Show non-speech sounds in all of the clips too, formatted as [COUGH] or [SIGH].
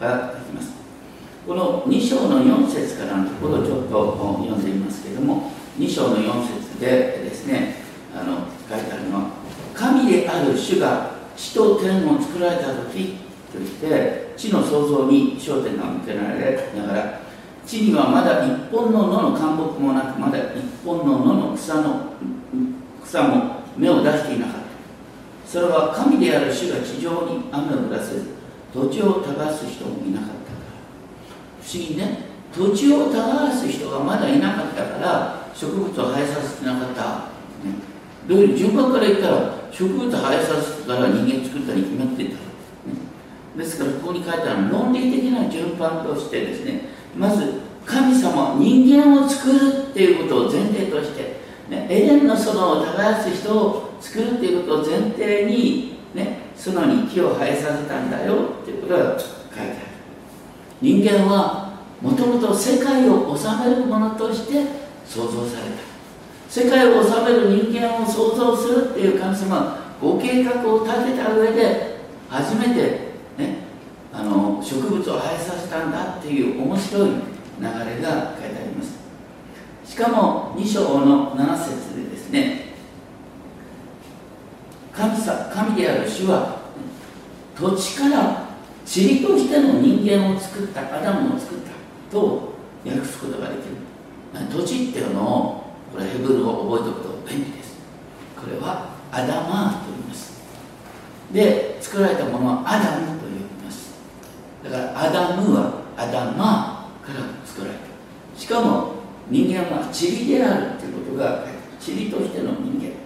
ができます。この2章の4節からのところをちょっと読んでみますけれども2章の4節でですねあの書いてあるのは神である主が地と天を作られた時として地の創造に焦点が向けられながら地にはまだ一本の野の干木もなくまだ一本の野の草の草も芽を出していなかった。それは神である主が地上に雨を降らせず土地を耕す人もいなかったから。不思議ね。土地を耕す人がまだいなかったから植物を生えさせてなかった、ね、どういう順番から言ったら植物を生えさせてから人間作ったに決まってた、ね、ですからここに書いてある論理的な順番としてですねまず神様人間を作るっていうことを前提として、ね、エデンの園を耕す人を作るっていうことを前提に、ね、園に木を生えさせたんだよっていうことが書いてある。人間はもともと世界を治めるものとして創造された。世界を治める人間を創造するっていう神様はご計画を立てた上で初めてねあの植物を生えさせたんだっていう面白い流れが書いてあります。しかも2章の7節でですね神さ神である主は土地から塵としての人間を作ったアダムを作ったと訳すことができる。土地っていうのをこれヘブルを覚えておくと便利です。これはアダマーと言います。で作られたものはアダムと呼びます。だからアダムはアダマーから作られた。しかも人間は塵であるということが塵としての人間。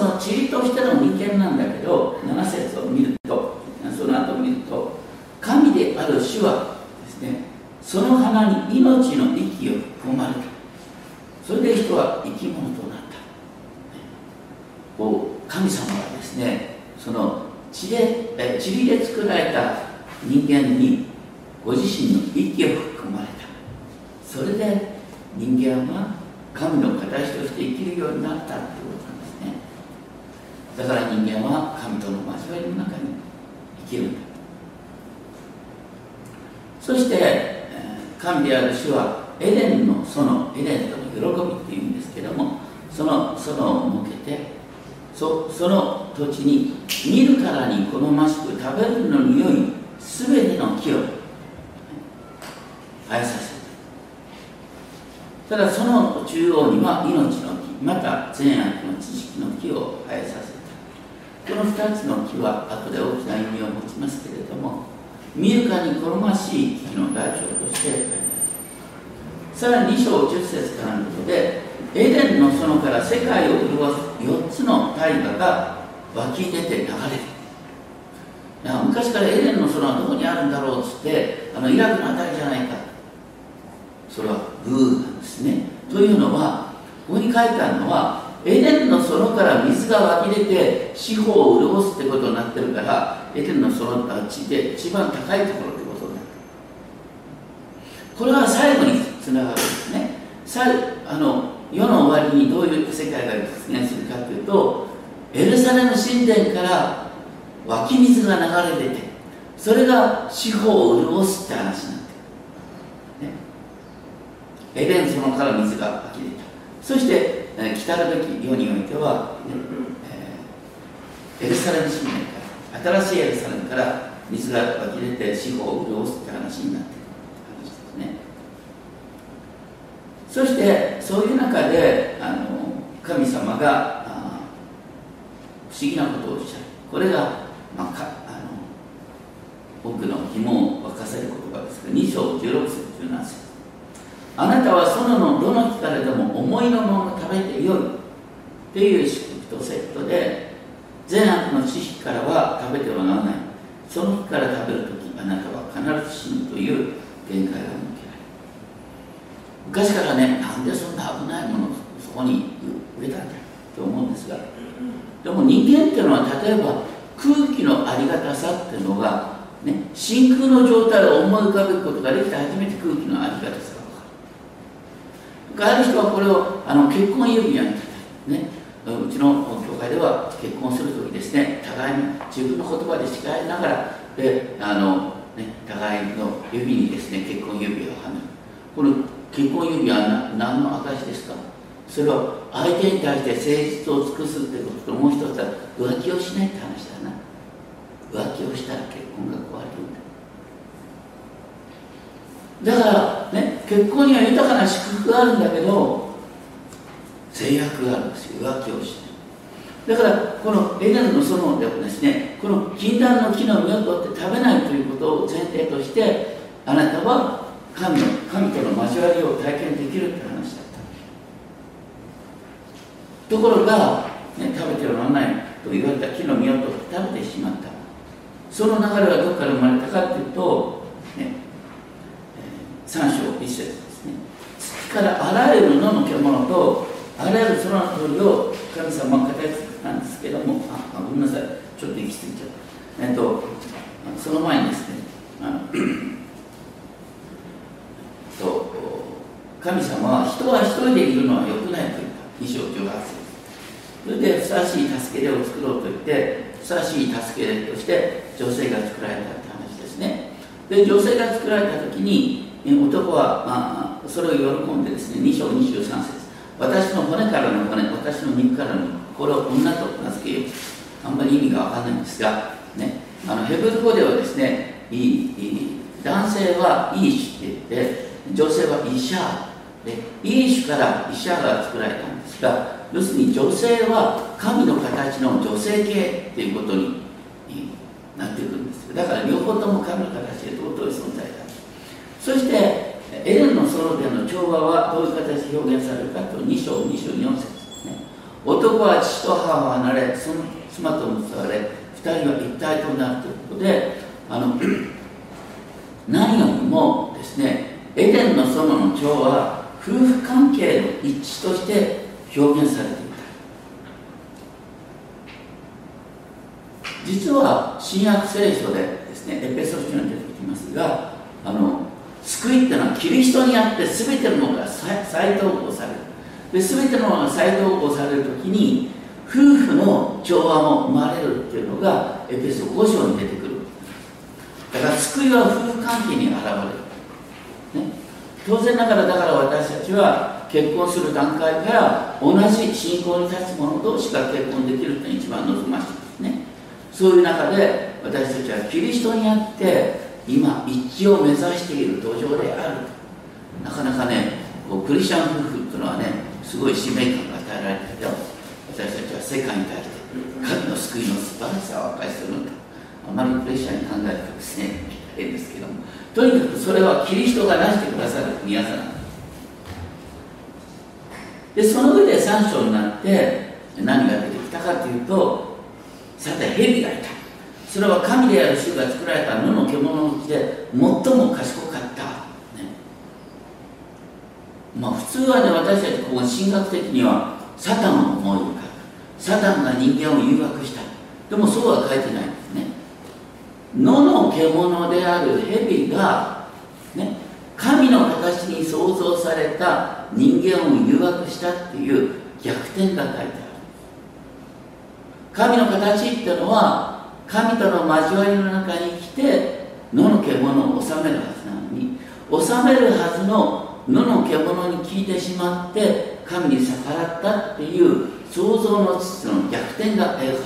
その塵としての人間なんだけど7節を見るとその後見ると神である主はですねその花に命の息を含まれた。それで人は生き物となった。こう神様はですねその血でえ塵で作られた人間にご自身の息を含まれた。それで人間は神の形として生きるようになったということだから人間は神との交わりの中に生きるんだ。そして神である主はエデンの園エデンとの喜びっていうんですけどもその園を向けてそその土地に見るからに好ましく食べるのに良い全ての木を生えさせただその中央には命の木また善悪の知識の木を生えさせこの2つの木は後で大きな意味を持ちますけれども見るかに好ましい木の代表として書いてあるさらに2章10節からのことでエデンの園から世界を潤す4つの大河が湧き出て流れる。昔からエデンの園はどこにあるんだろうっつってあのイラクの辺りじゃないか。それはグーなんですね。というのはここに書いてあるのはエデンの園から水が湧き出て四方を潤すってことになってるからエデンの園ってあっちで一番高いところってことになってる。これは最後につながるんですね。さあの世の終わりにどういう世界が実現するかというとエルサレム神殿から湧き水が流れ出てそれが四方を潤すって話になってる、ね、エデン園から水が湧き出た。そして来たるべき世においては、えー、エルサレム神殿から新しいエルサレムから水が湧き出て四方を潤すって話になっている話ですね。そしてそういう中であの神様が不思議なことをおっしゃる。これが、まあ、かあの僕の疑問を沸かせる言葉です。が2章16節17節。あなたは園のどの木からでも思いのまま食べてよいっていう祝福とセットで善悪の知識からは食べてはならない。その木から食べるときあなたは必ず死ぬという限界が向けられる。昔からねなんでそんな危ないものをそこに。植えたんだと思うんですが。でも人間っていうのは例えば空気のありがたさっていうのがね、真空の状態を思い浮かべることができて初めて空気のありがたさ。ある人はこれをあの結婚指輪にね。うちの教会では結婚するときですね互いに自分の言葉で誓いながらであの、ね、互いの指にですね結婚指輪をはめる。この結婚指輪は何の証ですか？それは相手に対して誠実を尽くすってことともう一つは浮気をしないって話だな。浮気をしたら結婚が壊れるんだ。だからね結婚には豊かな祝福があるんだけど制約があるんですよ。浮気をしないだからこのエデンの園ではですねこの禁断の木の実を取って食べないということを前提としてあなたは神の神との交わりを体験できるって話だったところが、ね、食べてはならないと言われた木の実を取って食べてしまったその流れはどこから生まれたかというと、ね、3章1節ですね。月からあらゆる野の獣とあらゆる空の鳥を神様は形なんですけどもあごめんなさい。ちょっと行き過ぎちゃった。えっとその前にですねあの [COUGHS] と神様は人は一人でいるのは良くないと言った。2章18節。それでふさわしい助け手を作ろうと言ってふさわしい助け手として女性が作られたって話ですね。で女性が作られた時に男は、まあ、それを喜んでですね2章23節。私の骨からの骨私の肉からのこれを女と名付けよう。あんまり意味が分かんないんですが、ね、あのヘブル語ではですねいい男性はイーシュって言って女性はイシャーでイーシュからイシャーが作られたんですが要するに女性は神の形の女性系っていうことになってくるんですだから両方とも神の形で尊い存在だ。そしてエレンのソロでの調和はどういう形で表現されるかと2章24節ですね。男は父と母を離れその妻と結ばれ2人は一体となるということであの [CLEARS THROAT] 何よりもですねエデンの園の調和は夫婦関係の一致として表現されていた。実は新約聖書でですねエペソ書に出てきますがあの救いっていうのはキリストにあって全てのものが再統合される。で全てのものが再統合される時に夫婦の調和も生まれるっていうのがエペソ5章に出てくる。だから救いは夫婦関係に現れる、ね、当然ながらだから私たちは結婚する段階から同じ信仰に立つ者同士が結婚できるというのが一番望ましい。ですね。そういう中で私たちはキリストにあって今一致を目指している土壌である。なかなかねこうクリスチャン夫婦っていうのはねすごい使命感が与えられてるよ。私たちは世界に対して神の救いの素晴らしさを明かしするんだ。あまりプレッシャーに考えるとですね変ですけども。とにかくそれはキリストが出してくださる宮さなんでその上で3章になって何が出てきたかというとさて蛇がいた。それは神である主が作られた野の獣のうちで最も賢かった、ね、まあ普通はね私たちここ神学的にはサタンを思い浮かべサタンが人間を誘惑した。でもそうは書いてない。んですね。野の獣である蛇がね。神の形に創造された人間を誘惑したっていう逆転が書いてある。神の形っていうのは神との交わりの中に来て野の獣を治めるはずなのに治めるはずの野の獣に聞いてしまって神に逆らったっていう創造の秩序の逆転が描かれている。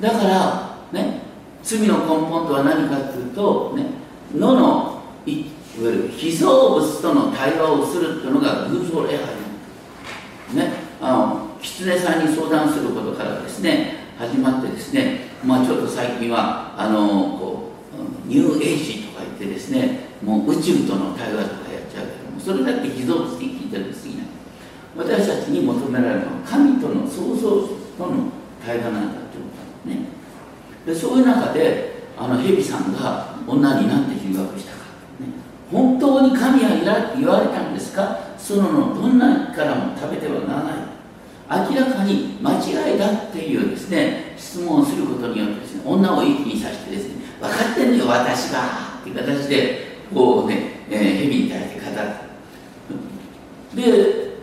だからね罪の根本とは何かというとね野のいわゆる被造物との対話をするっていうのが偶像礼拝。ねあの狐さんに相談することからですね始まってですねまあちょっと最近はあのこうニューエイジとか言ってですねもう宇宙との対話とかやっちゃうけどもそれだって被造物に聞いてるに過ぎない私たちに求められるのは神との創造との対話なんだということね。でそういう中であの蛇さんが女になって誘惑したか、ね。本当に神は言われたんですか？そののどんなからも食べてはならない。明らかに間違いだっていうですね質問をすることによってですね女をいい気にさせてですね分かってんのよ私がっていう形でこうね、えー、蛇に対して語る。で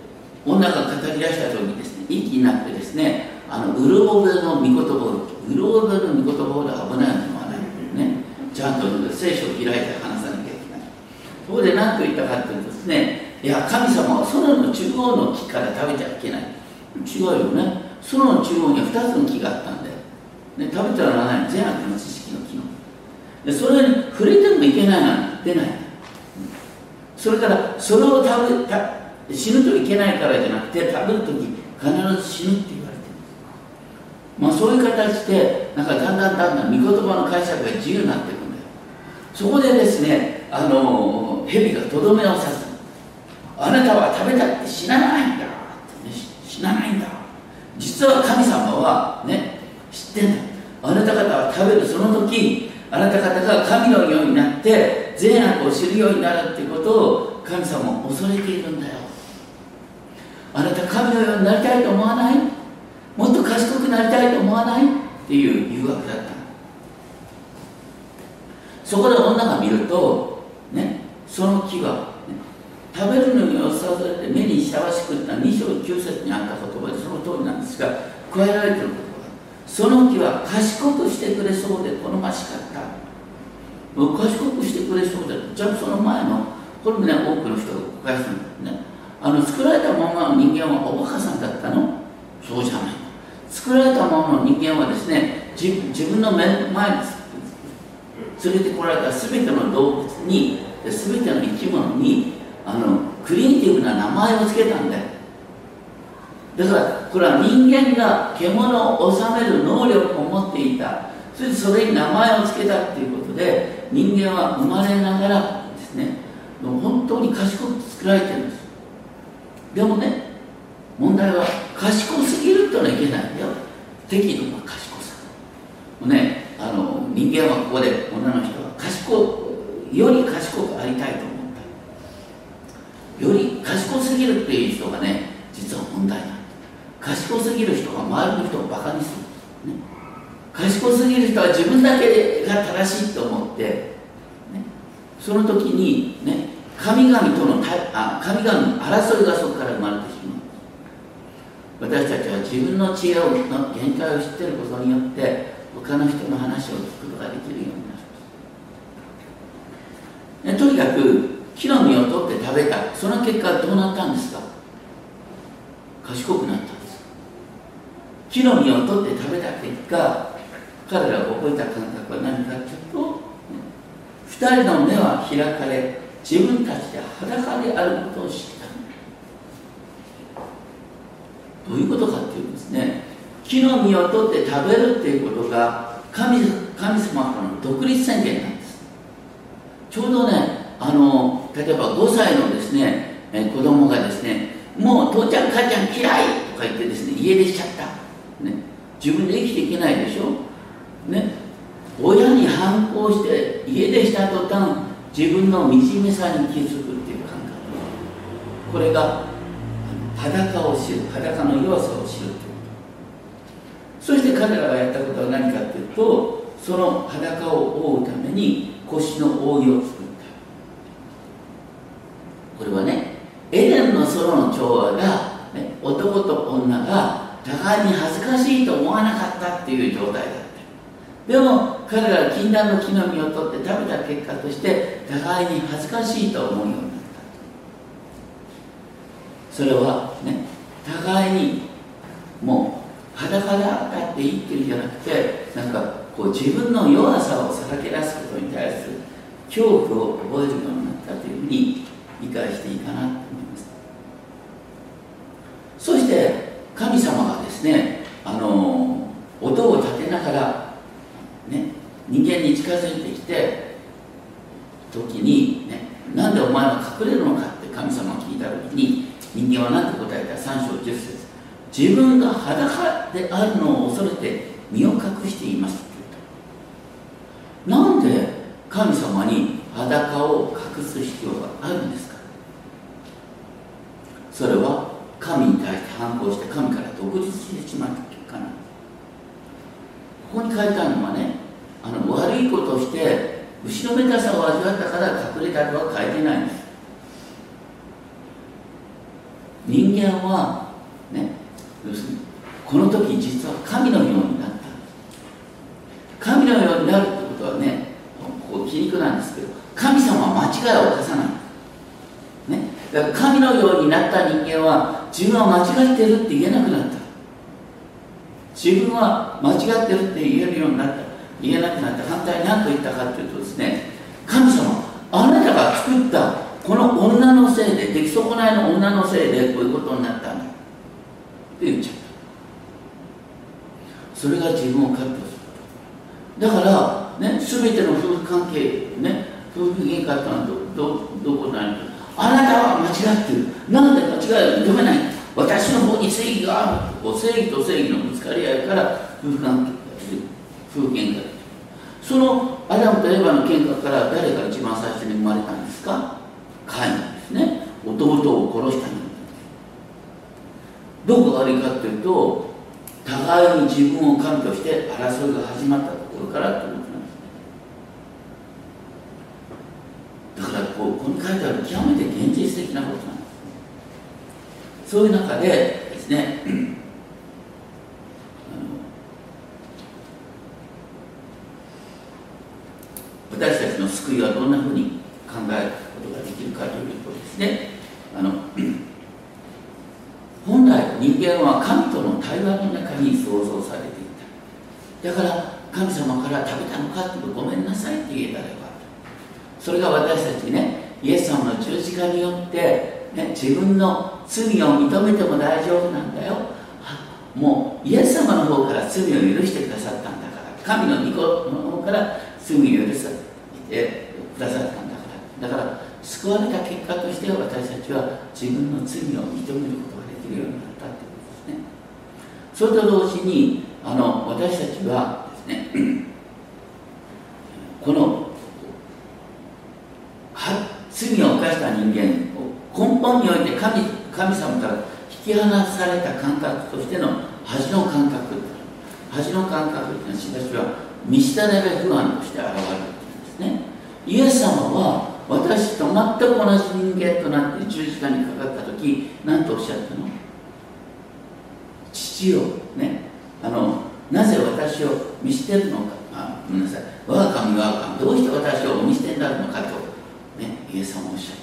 女が語り出した時にですねいい気になってですねあのうる覚えの御言葉をうる覚えの御言葉ほど危ないものはないねちゃんと聖書を開いて話さなきゃいけない。そこで何と言ったかというとですねいや神様は園の中央の木から食べちゃいけない。違うよね。園の中央には2つの木があったんで、ね、食べてはならない。善悪の知識の木の。でそれに触れてもいけないなんて出ない。それからそれを食べた死ぬといけないからじゃなくて食べる時必ず死ぬって言われてる。まあそういう形でなんかだんだんだんだん御言葉の解釈が自由になっていくんだよ。そこでですねあの蛇がとどめを刺す。あなたは食べたって死なないんだ、ね、死ないんだ。実は神様はね知ってんだ。あなた方は食べるその時あなた方が神のようになって善悪を知るようになるっていうことを神様は恐れているんだよ。あなた神のようになりたいと思わない？もっと賢くなりたいと思わない？っていう誘惑だった。そこで女が見るとねその木は、食べるのにをさされて目にしわしくった2章9節にあった言葉でその通りなんですが加えられている言葉その木は賢くしてくれそうで好ましかった。もう賢くしてくれそうでじゃあその前のこれもね多くの人が誤解するんだね。あの作られたままの人間はおバカさんだったの？そうじゃない。作られたままの人間はですね自分の目の前に連れてこられた全ての動物に全ての生き物にあのクリエイティブな名前を付けたんだよ。だからこれは人間が獣を治める能力を持っていた。それでそれに名前を付けたっていうことで人間は生まれながらですね本当に賢く作られてるんです。でもね問題は賢すぎるってのはいけないんだよ。適度な賢さ。もうねあの人間はここで女の人は賢より賢くありたいと。より賢すぎるっていう人がね実は問題なん賢すぎる人が周りの人をバカにする、ね、賢すぎる人は自分だけが正しいと思って、ね、その時にね神々とのあ神々の争いがそこから生まれてしまう私たちは自分の知恵をの限界を知っていることによって他の人の話を聞くことができるようになります、ね、とにかく木の実を取って食べた。その結果どうなったんですか？賢くなったんです。木の実を取って食べた結果彼らが覚えた感覚は何かというと2人の目は開かれ自分たちで裸であることを知った。どういうことかっていうとですね。木の実を取って食べるっていうことが神神様からの独立宣言なんです。ちょうどねあの例えば5歳のですねえ子供がですねもう父ちゃん母ちゃん嫌いとか言ってですね家出しちゃった、ね、自分で生きていけないでしょ。ね。親に反抗して家出した途端自分の惨めさに気づくっていう感覚。これが裸を知る裸の弱さを知るということ。そして彼らがやったことは何かというとその裸を覆うために腰の覆いを作これはねエデンの園の調和が、ね、男と女が互いに恥ずかしいと思わなかったっていう状態だった。でも彼らは禁断の木の実を取って食べた結果として互いに恥ずかしいと思うようになった。それはね互いにもう裸だって言ってるんじゃなくてなんかこう自分の弱さをさらけ出すことに対する恐怖を覚えるようになったというふうに理解していいかなと思います。そして神様がですねあの音を立てながらね、人間に近づいてきて時に、ね、なんでお前は隠れるのかって神様が聞いた時に人間は何て答えた3章10節。自分が裸であるのを恐れて身を隠していますって言った。なんで神様に裸を隠す必要があるんですか？それは神に対して反抗して神から独立してしまった結果な？んですここに書いてあるのはねあの悪いことをして後ろめたさを味わったから隠れたとは書いてないんです。人間はね要するにこの時実は神のようになった。神のようになるってことはねこう皮肉なんですけど神様は間違いを犯さない。ね。だから神のようになった人間は自分は間違ってるって言えなくなった。自分は間違ってるって言えるようになった。言えなくなった。反対に何と言ったかというとですね神様あなたが作ったこの女のせいで出来損ないの女のせいでこういうことになったんだ。って言っちゃった。それが自分をカットするだからね全ての夫婦関係夫婦喧嘩ってのはどどどこなるあなたは間違ってる。なんで間違いを認めない？私の方に正義がある。正義と正義のぶつかり合いから夫婦関係夫婦喧嘩そのアダムとエヴァの喧嘩から誰が一番最初に生まれたんですか？カインですね。弟を殺した人。間どこが悪いかというと互いに自分を神として争いが始まったところからというこうここに書いてある極めて現実的なことなんですそういう中でですね私たちの救いはどんなふうに考えることができるかというとですねあの本来人間は神との対話の中に創造されていただから神様から食べたのかってごめんなさいって言えたらよかったそれが私たちねイエス様の十字架によって、ね、自分の罪を認めても大丈夫なんだよ。もうイエス様の方から罪を許してくださったんだから。神の御子の方から罪を許さてくださったんだから。だから救われた結果として私たちは自分の罪を認めることができるようになったということですね。それと同時にあの私たちはですねこの罪を犯した人間を根本において神神様から引き離された感覚としての恥の感覚恥の感覚というのはしばしば見捨てられ不安として現れるんですね。イエス様は私と全く同じ人間となって十字架にかかった時何とおっしゃったの？父よねあのなぜ私を見捨てるのか？あごめんなさい。我が神我が神どうして私を見捨てになるのかと、ね、イエス様おっしゃっ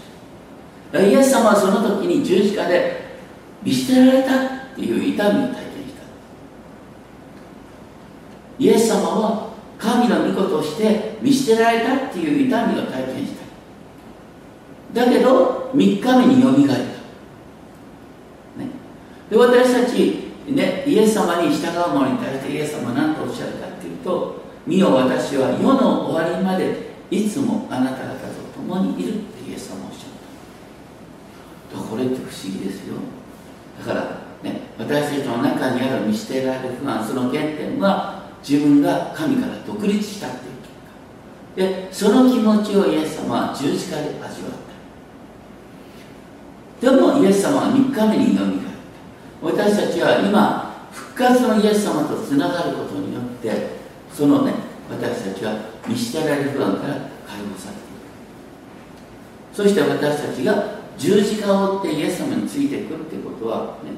た。イエス様はその時に十字架で見捨てられたっていう痛みを体験した。イエス様は神の御子として見捨てられたっていう痛みを体験した。だけど3日目によみがえった、ね、で私たち、ね、イエス様に従う者に対してイエス様は何とおっしゃるかっていうと「見よ私は世の終わりまでいつもあなた方と共にいる」ってイエス様はおっしゃった。これって不思議ですよ。だからね私たちの中にある見捨てられる不安その原点は自分が神から独立したっていう結果。でその気持ちをイエス様は十字架で味わった。でもイエス様は3日目によみがえった。私たちは今復活のイエス様とつながることによってそのね私たちは見捨てられる不安から解放されているそして私たちが十字架を追ってイエス様についていくってことは、ね、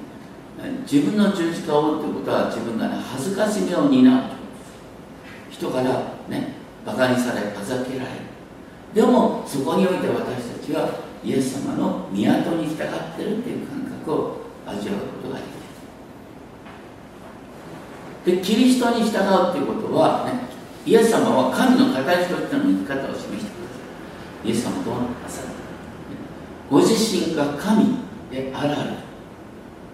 自分の十字架を追うってことは自分が、ね、恥ずかしみを担う人からねバカにされあざけられるでもそこにおいて私たちはイエス様の港に従ってるっていう感覚を味わうことができるでキリストに従うっていうことは、ね、イエス様は神の形としての生き方を示してください。イエス様どうなさるご自身が神であられ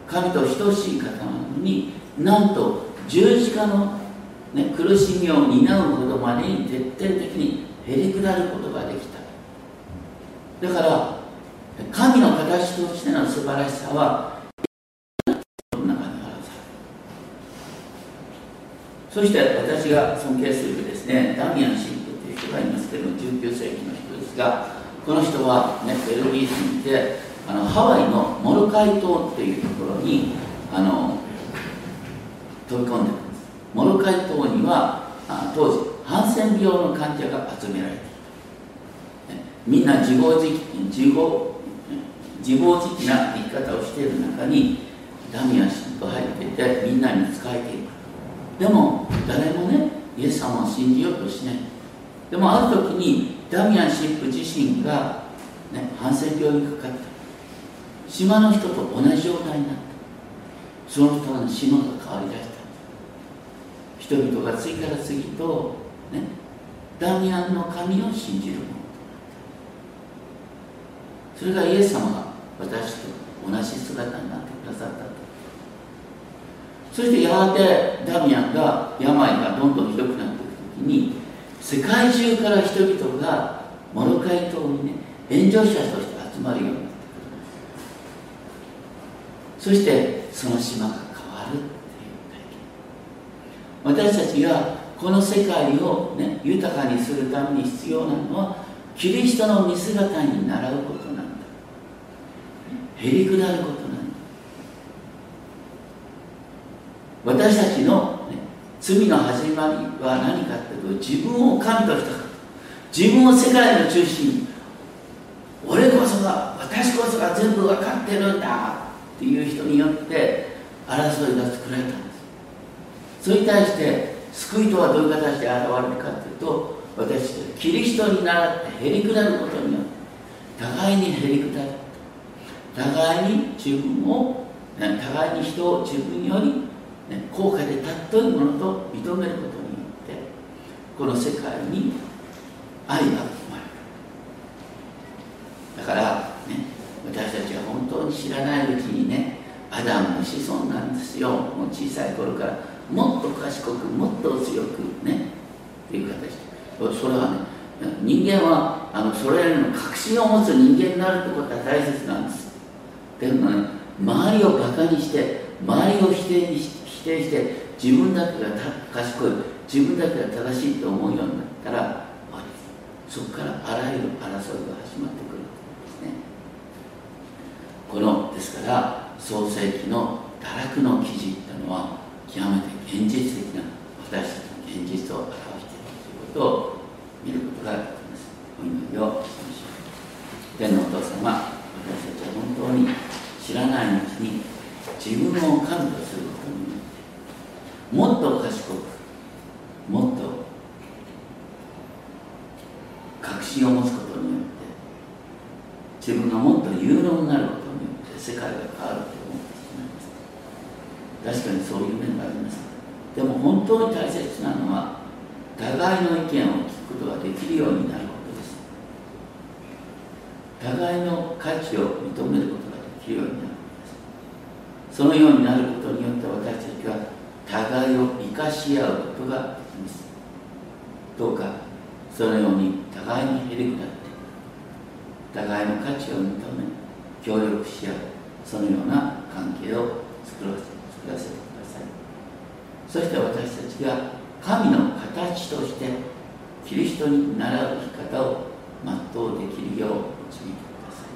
神と等しい方なのになんと十字架のね、苦しみを担うほどまでに徹底的にへりくだることができた。だから神の形としての素晴らしさは中にあるそして私が尊敬するですねダミアン神父という人がいますけど19世紀の人ですがこの人は、ね、ベルギー人であのハワイのモルカイ島っていうところにあの飛び込んでモロカイ島にはあ当時ハンセン病の患者が集められていた、ね、みんな自暴自自暴自暴自棄な生き方をしている中にダミアン氏と入っていてみんなに仕えていくでも誰もねイエス様を信じようとしない。でもある時にダミアン神父自身が、ね、反戦病にかかった。島の人と同じ状態になった。その人の島が変わりだした。人々が次から次とねダミアンの神を信じるものそれがイエス様が私と同じ姿になってくださったと。そしてやがてダミアンが病がどんどんひどくなっていく時に世界中から人々がモロカイ島にね援助者として集まるようになってくるそしてその島が変わるっていう体験。私たちがこの世界を、ね、豊かにするために必要なのはキリストの見姿に習うことなんだ。へりくだることなんだ。私たちの、罪の始まりは何かっていうと自分を神とした自分を世界の中心に俺こそが私こそが全部分かってるんだっていう人によって争いが作られたんです。それに対して救いとはどういう形で現れるかというと私たちキリストに倣ってへりくだることによって互いにへりくだる。互いに自分を互いに人を自分より、ね、高価で尊いものと認めることによってこの世界に愛が生まれる。だからね私たちは本当に知らないうちにねアダムの子孫なんですよ。もう小さい頃からもっと賢くもっと強くねっていう形で。それはね人間はあのそれらの確信を持つ人間になるってことは大切なんです。でもね周りをバカにして周りを否定に否定して自分だけが賢い自分だけが正しいと思うようになったら終わりです。そこからあらゆる争いが始まってくるんですね。このですから創世記の堕落の記事っていうのは極めて現実的な私たちの現実を表しているということを見ることができます。お祈りをしましょう天のお父様私たちは本当に知らないうちに自分を感度すること。もっと賢くもっと確信を持つことによって自分がもっと有能になることによって世界が変わると思ってしまいます確かにそういう面があります。でも本当に大切なのは互いの意見を聞くことができるようになることです。互いの価値を認めることができるようになることです。そのようになることによって私たちは互いを生かし合うことができます。どうかそのように互いにへりくだって互いの価値を認め協力し合うそのような関係を作らせ作らせてそして私たちが神の形としてキリストに習う生き方を全うできるよう導いてください。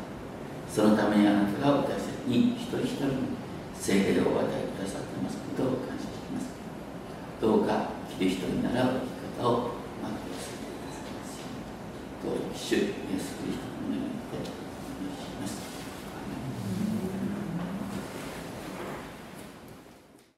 そのためにあなたが私たちに一人一人に聖霊をお与えくださってますことを感謝します。どうかキリストに習う生き方をまとめてくださいす。どうも、主イエスキリスト